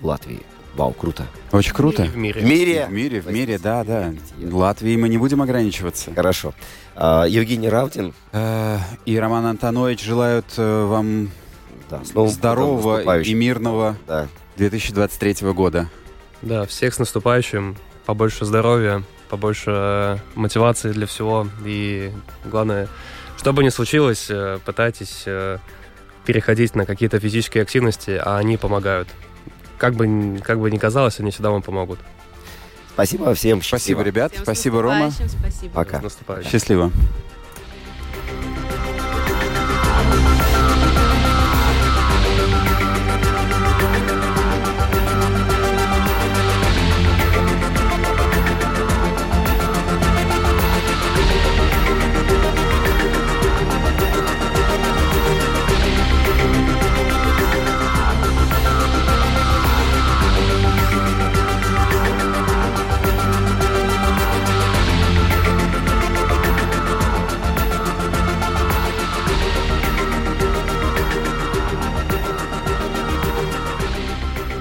в Латвии. Вау, круто. Очень круто. В мире. В мире. В мире, в мире, да, да. Латвии мы не будем ограничиваться. Хорошо. А, Евгений Равдин. Э, И Роман Антонович желают э, вам Да, здорового и мирного Да. 2023 года. Да, всех с наступающим. Побольше здоровья, побольше э, мотивации для всего. И главное, что бы ни случилось, пытайтесь переходить на какие-то физические активности, а они помогают. Как бы, как бы ни казалось, они всегда вам помогут. Спасибо всем. Спасибо, Счастливо. ребят. Всем Спасибо, Рома. Спасибо. Пока. Счастливо.